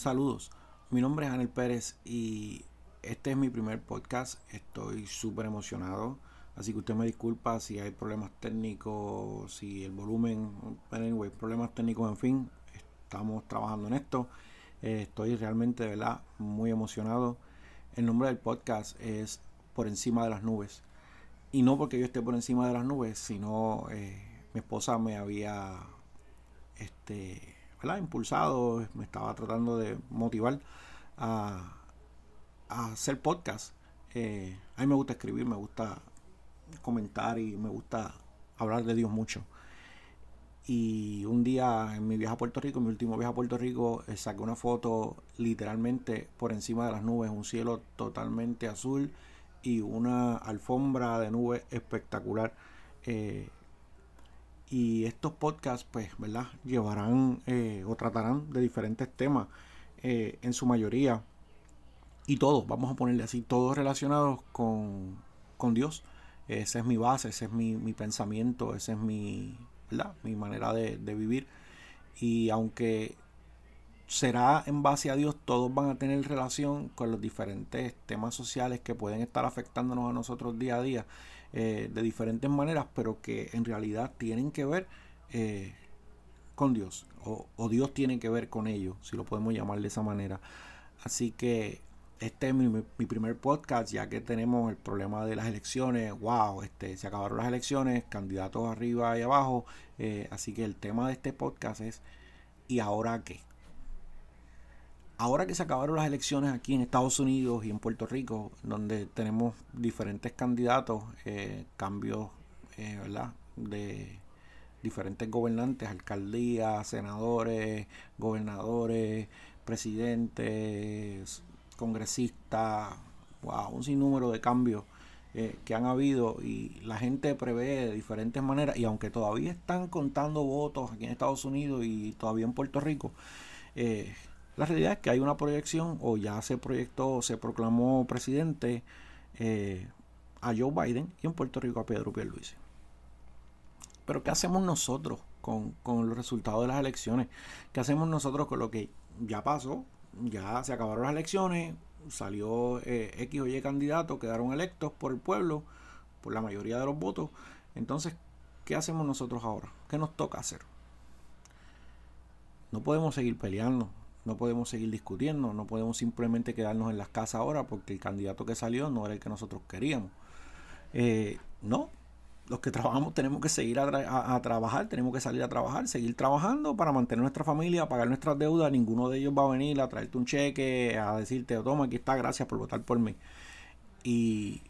Saludos, mi nombre es Anel Pérez y este es mi primer podcast. Estoy súper emocionado, así que usted me disculpa si hay problemas técnicos, si el volumen, anyway, problemas técnicos, en fin, estamos trabajando en esto. Eh, estoy realmente, de verdad, muy emocionado. El nombre del podcast es Por encima de las nubes. Y no porque yo esté por encima de las nubes, sino eh, mi esposa me había este, impulsado, me estaba tratando de motivar a, hacer podcast. Eh, a mí me gusta escribir, me gusta comentar y me gusta hablar de Dios mucho. Y un día en mi viaje a Puerto Rico, mi último viaje a Puerto Rico, eh, saqué una foto literalmente por encima de las nubes, un cielo totalmente azul y una alfombra de nubes espectacular. Eh, y estos podcasts, pues, ¿verdad? Llevarán eh, o tratarán de diferentes temas eh, en su mayoría. Y todos, vamos a ponerle así, todos relacionados con, Dios. Esa es mi base, ese es mi, pensamiento, esa es mi, mi manera de, de vivir. Y aunque será en base a Dios, todos van a tener relación con los diferentes temas sociales que pueden estar afectándonos a nosotros día a día. Eh, de diferentes maneras, pero que en realidad tienen que ver eh, con Dios, o, Dios tiene que ver con ellos, si lo podemos llamar de esa manera. Así que este es mi, primer podcast, ya que tenemos el problema de las elecciones. Wow, este, se acabaron las elecciones, candidatos arriba y abajo. Eh, así que el tema de este podcast es ¿y ahora qué? Ahora que se acabaron las elecciones aquí en Estados Unidos y en Puerto Rico, donde tenemos diferentes candidatos, eh, cambios, eh. De diferentes gobernantes, alcaldías, senadores, gobernadores, presidentes, congresistas, wow, un sinnúmero de cambios eh, que han habido y la gente prevé de diferentes maneras y aunque todavía están contando votos aquí en Estados Unidos y todavía en Puerto Rico, eh, la realidad es que hay una proyección, o ya se proyectó, se proclamó presidente eh, a Joe Biden y en Puerto Rico a Pedro Pierluisi. Pero ¿qué hacemos nosotros con, los resultados de las elecciones? ¿Qué hacemos nosotros con lo que ya pasó? Ya se acabaron las elecciones, salió eh, X o Y candidatos, quedaron electos por el pueblo, por la mayoría de los votos. Entonces, ¿qué hacemos nosotros ahora? ¿Qué nos toca hacer? No podemos seguir peleando, no podemos seguir discutiendo, no podemos simplemente quedarnos en las casas ahora porque el candidato que salió no era el que nosotros queríamos. Eh, no, los que trabajamos tenemos que seguir a, trabajar, tenemos que salir a trabajar, seguir trabajando para mantener nuestra familia, pagar nuestras deudas. Ninguno de ellos va a venir a traerte un cheque, a decirte, toma, aquí está, gracias por votar por mí. Y,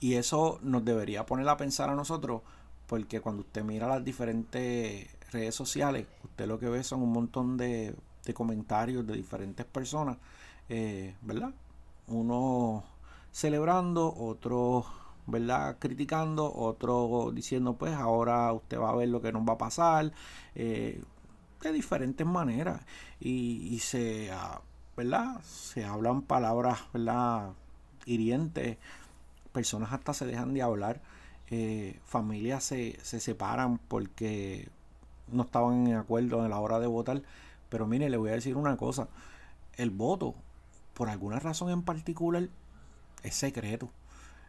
y eso nos debería poner a pensar a nosotros, porque cuando usted mira las diferentes redes sociales, usted lo que ve son un montón de de comentarios de diferentes personas, eh, ¿verdad? Uno celebrando, otro, ¿verdad? Criticando, otro diciendo, pues ahora usted va a ver lo que nos va a pasar, eh, de diferentes maneras. Y, se, ah, ¿verdad? Se hablan palabras, ¿verdad? Hirientes, personas hasta se dejan de hablar, eh, familias se, se separan porque no estaban en acuerdo en la hora de votar pero mire, le voy a decir una cosa. El voto, por alguna razón en particular, es secreto.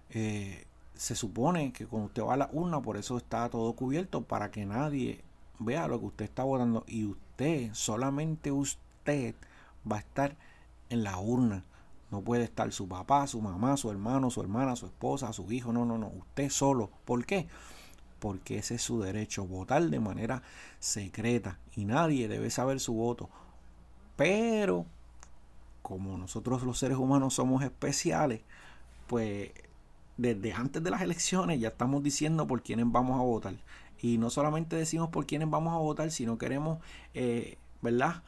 Eh, se supone que cuando usted va a la urna, por eso está todo cubierto, para que nadie vea lo que usted está votando. Y usted, solamente usted, va a estar en la urna. No puede estar su papá, su mamá, su hermano, su hermana, su esposa, su hijo. No, no, no. Usted solo. ¿Por qué? Porque ese es su derecho, votar de manera secreta y nadie debe saber su voto. Pero, como nosotros los seres humanos somos especiales, pues desde antes de las elecciones ya estamos diciendo por quiénes vamos a votar. Y no solamente decimos por quiénes vamos a votar, sino queremos, eh, ¿verdad?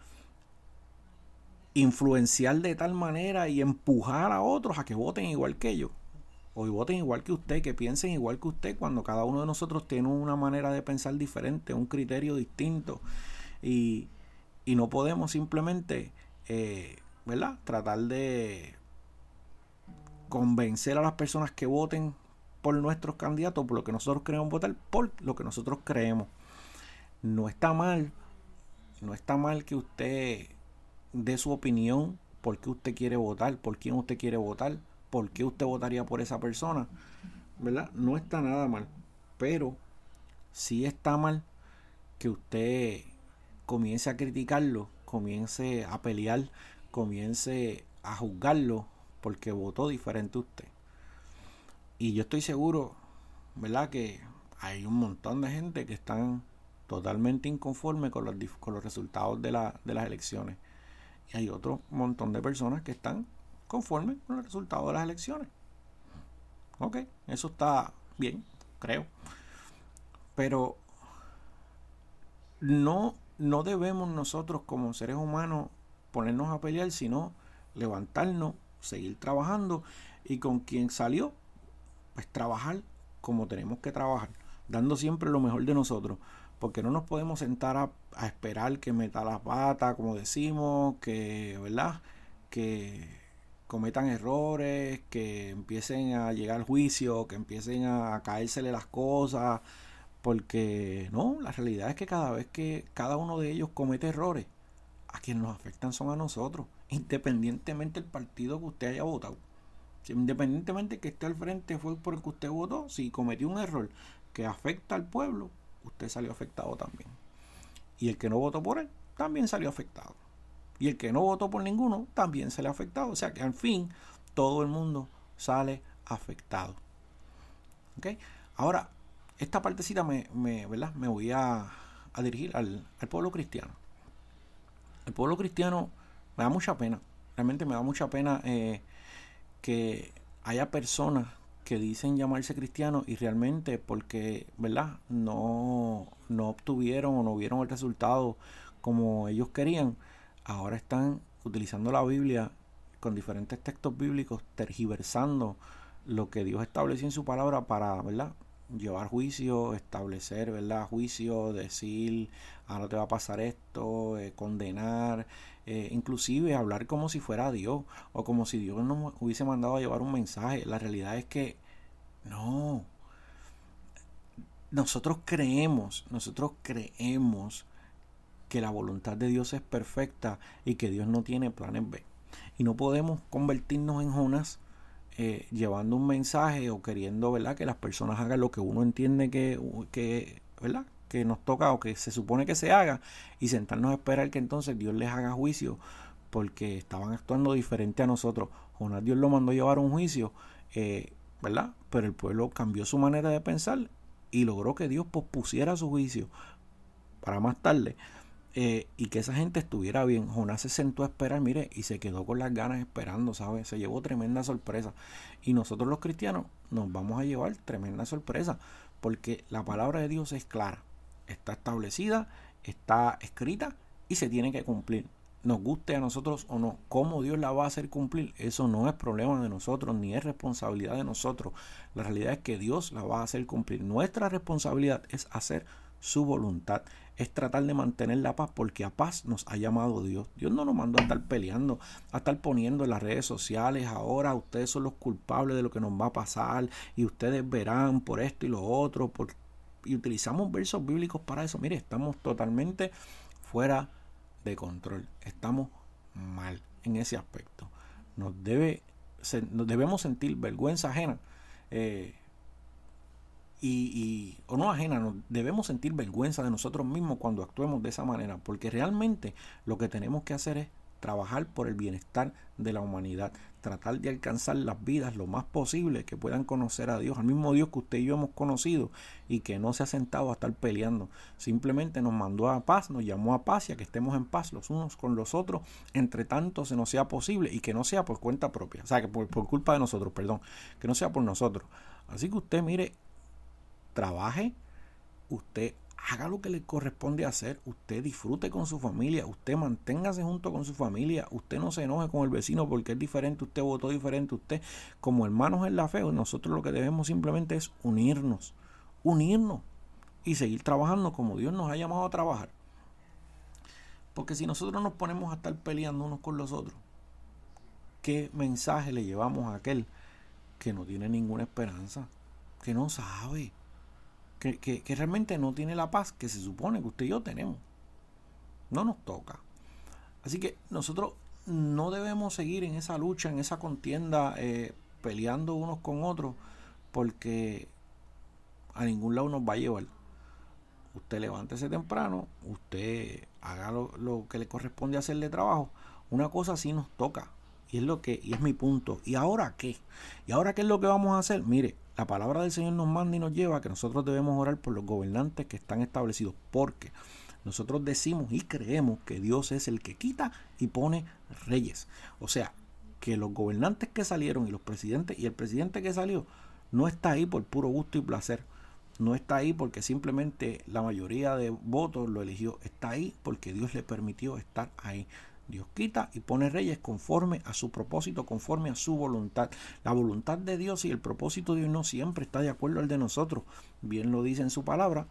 Influenciar de tal manera y empujar a otros a que voten igual que ellos o voten igual que usted, que piensen igual que usted, cuando cada uno de nosotros tiene una manera de pensar diferente, un criterio distinto. Y, no podemos simplemente, eh, ¿verdad? Tratar de convencer a las personas que voten por nuestros candidatos, por lo que nosotros queremos votar, por lo que nosotros creemos. No está mal, no está mal que usted dé su opinión, por qué usted quiere votar, por quién usted quiere votar, por qué usted votaría por esa persona, ¿verdad? No está nada mal, pero sí está mal que usted comience a criticarlo, comience a pelear, comience a juzgarlo porque votó diferente a usted. Y yo estoy seguro, ¿verdad? Que hay un montón de gente que están totalmente inconformes con los, con los resultados de, la, de las elecciones. Y hay otro montón de personas que están conformes con los resultados de las elecciones. Ok, eso está bien, creo. Pero no, no debemos nosotros como seres humanos ponernos a pelear, sino levantarnos, seguir trabajando y con quien salió, pues trabajar como tenemos que trabajar, dando siempre lo mejor de nosotros, porque no nos podemos sentar a, esperar que meta las patas, como decimos, que, ¿verdad? Que cometan errores, que empiecen a llegar juicio, que empiecen a caérsele las cosas, porque no, la realidad es que cada vez que cada uno de ellos comete errores, a quienes nos afectan son a nosotros, independientemente del partido que usted haya votado. Independientemente que esté al frente fue por el que usted votó, si cometió un error que afecta al pueblo, usted salió afectado también. Y el que no votó por él, también salió afectado. Y el que no votó por ninguno, también salió afectado. O sea que al fin todo el mundo sale afectado. ¿Ok? Ahora, esta partecita me, me, ¿verdad? me voy a, dirigir al, al pueblo cristiano. El pueblo cristiano me da mucha pena. Realmente me da mucha pena eh, que haya personas que dicen llamarse cristianos y realmente porque, ¿verdad? No, no obtuvieron o no vieron el resultado como ellos querían, ahora están utilizando la Biblia con diferentes textos bíblicos, tergiversando lo que Dios estableció en su palabra para, ¿verdad? llevar juicio, establecer, ¿verdad? Juicio, decir, ahora te va a pasar esto, eh, condenar, eh, inclusive hablar como si fuera Dios o como si Dios nos hubiese mandado a llevar un mensaje. La realidad es que no. Nosotros creemos, nosotros creemos que la voluntad de Dios es perfecta y que Dios no tiene planes B. Y no podemos convertirnos en Jonas eh, llevando un mensaje o queriendo ¿verdad? que las personas hagan lo que uno entiende que, que, ¿verdad? que nos toca o que se supone que se haga y sentarnos a esperar que entonces Dios les haga juicio porque estaban actuando diferente a nosotros. Jonás Dios lo mandó a llevar un juicio, eh, ¿verdad? Pero el pueblo cambió su manera de pensar y logró que Dios pospusiera su juicio para más tarde. Eh, y que esa gente estuviera bien. Jonás se sentó a esperar, mire, y se quedó con las ganas esperando, ¿sabes? Se llevó tremenda sorpresa. Y nosotros los cristianos nos vamos a llevar tremenda sorpresa, porque la palabra de Dios es clara, está establecida, está escrita y se tiene que cumplir. Nos guste a nosotros o no, cómo Dios la va a hacer cumplir, eso no es problema de nosotros, ni es responsabilidad de nosotros. La realidad es que Dios la va a hacer cumplir. Nuestra responsabilidad es hacer su voluntad es tratar de mantener la paz porque a paz nos ha llamado Dios. Dios no nos mandó a estar peleando, a estar poniendo en las redes sociales, ahora ustedes son los culpables de lo que nos va a pasar y ustedes verán por esto y lo otro. y utilizamos versos bíblicos para eso. Mire, estamos totalmente fuera de control. Estamos mal en ese aspecto. Nos, debe, nos debemos sentir vergüenza ajena. Eh, y, o no ajena, debemos sentir vergüenza de nosotros mismos cuando actuemos de esa manera, porque realmente lo que tenemos que hacer es trabajar por el bienestar de la humanidad, tratar de alcanzar las vidas lo más posible que puedan conocer a Dios, al mismo Dios que usted y yo hemos conocido y que no se ha sentado a estar peleando, simplemente nos mandó a paz, nos llamó a paz y a que estemos en paz los unos con los otros, entre tanto se nos sea posible y que no sea por cuenta propia, o sea, que por culpa de nosotros, perdón, que no sea por nosotros. Así que usted mire, trabaje, usted haga lo que le corresponde hacer, usted disfrute con su familia, usted manténgase junto con su familia, usted no se enoje con el vecino porque es diferente, usted votó diferente, usted como hermanos en la fe, nosotros lo que debemos simplemente es unirnos, unirnos y seguir trabajando como Dios nos ha llamado a trabajar. Porque si nosotros nos ponemos a estar peleando unos con los otros, ¿qué mensaje le llevamos a aquel que no tiene ninguna esperanza, que no sabe? Que, realmente no tiene la paz que se supone que usted y yo tenemos. No nos toca. Así que nosotros no debemos seguir en esa lucha, en esa contienda, eh, peleando unos con otros, porque a ningún lado nos va a llevar. Usted levántese temprano, usted haga lo, lo que le corresponde hacer de trabajo. Una cosa sí nos toca, y es lo que, y es mi punto. ¿Y ahora qué? ¿Y ahora qué es lo que vamos a hacer? Mire, la palabra del Señor nos manda y nos lleva a que nosotros debemos orar por los gobernantes que están establecidos. Porque nosotros decimos y creemos que Dios es el que quita y pone reyes. O sea, que los gobernantes que salieron y los presidentes y el presidente que salió no está ahí por puro gusto y placer. No está ahí porque simplemente la mayoría de votos lo eligió. Está ahí porque Dios le permitió estar ahí. Dios quita y pone reyes conforme a su propósito, conforme a su voluntad. La voluntad de Dios y el propósito de Dios no siempre está de acuerdo al de nosotros. Bien lo dice en su palabra.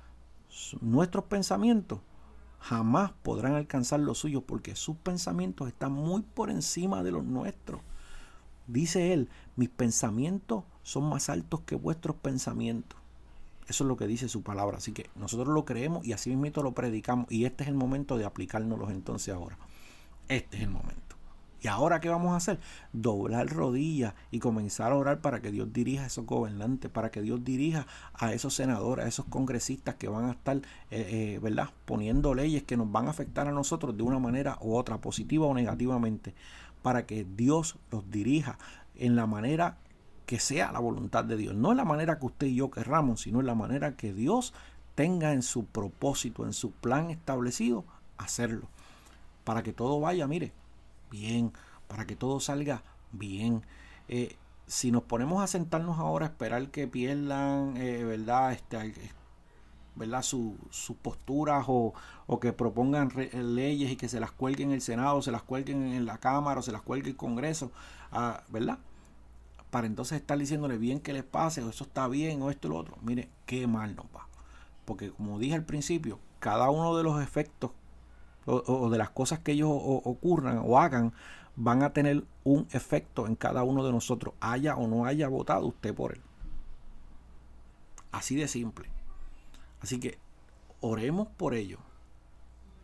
Nuestros pensamientos jamás podrán alcanzar los suyos porque sus pensamientos están muy por encima de los nuestros. Dice él, mis pensamientos son más altos que vuestros pensamientos. Eso es lo que dice su palabra. Así que nosotros lo creemos y así mismo lo predicamos. Y este es el momento de aplicárnoslos entonces ahora. Este es el momento. ¿Y ahora qué vamos a hacer? Doblar rodillas y comenzar a orar para que Dios dirija a esos gobernantes, para que Dios dirija a esos senadores, a esos congresistas que van a estar, eh, eh, ¿verdad?, poniendo leyes que nos van a afectar a nosotros de una manera u otra, positiva o negativamente, para que Dios los dirija en la manera que sea la voluntad de Dios. No en la manera que usted y yo querramos, sino en la manera que Dios tenga en su propósito, en su plan establecido, hacerlo para que todo vaya, mire, bien, para que todo salga bien. Eh, si nos ponemos a sentarnos ahora a esperar que pierdan, eh, ¿verdad? Este, ¿verdad? sus posturas o, que propongan leyes y que se las cuelguen en el Senado, se las cuelguen en la Cámara o se las cuelgue el Congreso, ah, ¿verdad? Para entonces estar diciéndole bien que les pase, o eso está bien, o esto y lo otro. Mire, qué mal nos va. Porque como dije al principio, cada uno de los efectos o, de las cosas que ellos ocurran o hagan van a tener un efecto en cada uno de nosotros, haya o no haya votado usted por él. Así de simple. Así que oremos por ello,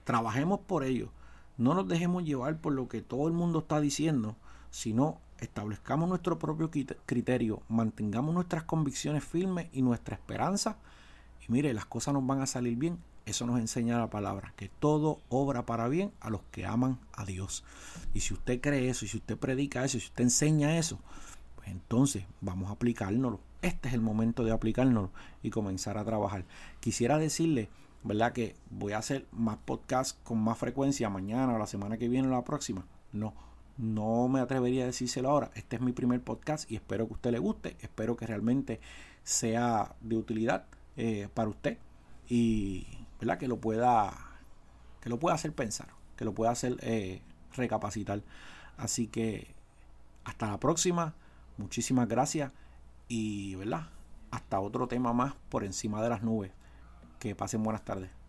trabajemos por ello, no nos dejemos llevar por lo que todo el mundo está diciendo, sino establezcamos nuestro propio criterio, mantengamos nuestras convicciones firmes y nuestra esperanza. Y mire, las cosas nos van a salir bien eso nos enseña la palabra, que todo obra para bien a los que aman a Dios. Y si usted cree eso, y si usted predica eso, y si usted enseña eso, pues entonces vamos a aplicárnoslo. Este es el momento de aplicárnoslo y comenzar a trabajar. Quisiera decirle, ¿verdad? Que voy a hacer más podcasts con más frecuencia mañana o la semana que viene o la próxima. No, no me atrevería a decírselo ahora. Este es mi primer podcast y espero que a usted le guste. Espero que realmente sea de utilidad eh, para usted. Y ¿verdad? Que lo pueda, que lo pueda hacer pensar, que lo pueda hacer eh, recapacitar. Así que hasta la próxima, muchísimas gracias y ¿verdad? hasta otro tema más por encima de las nubes. Que pasen buenas tardes.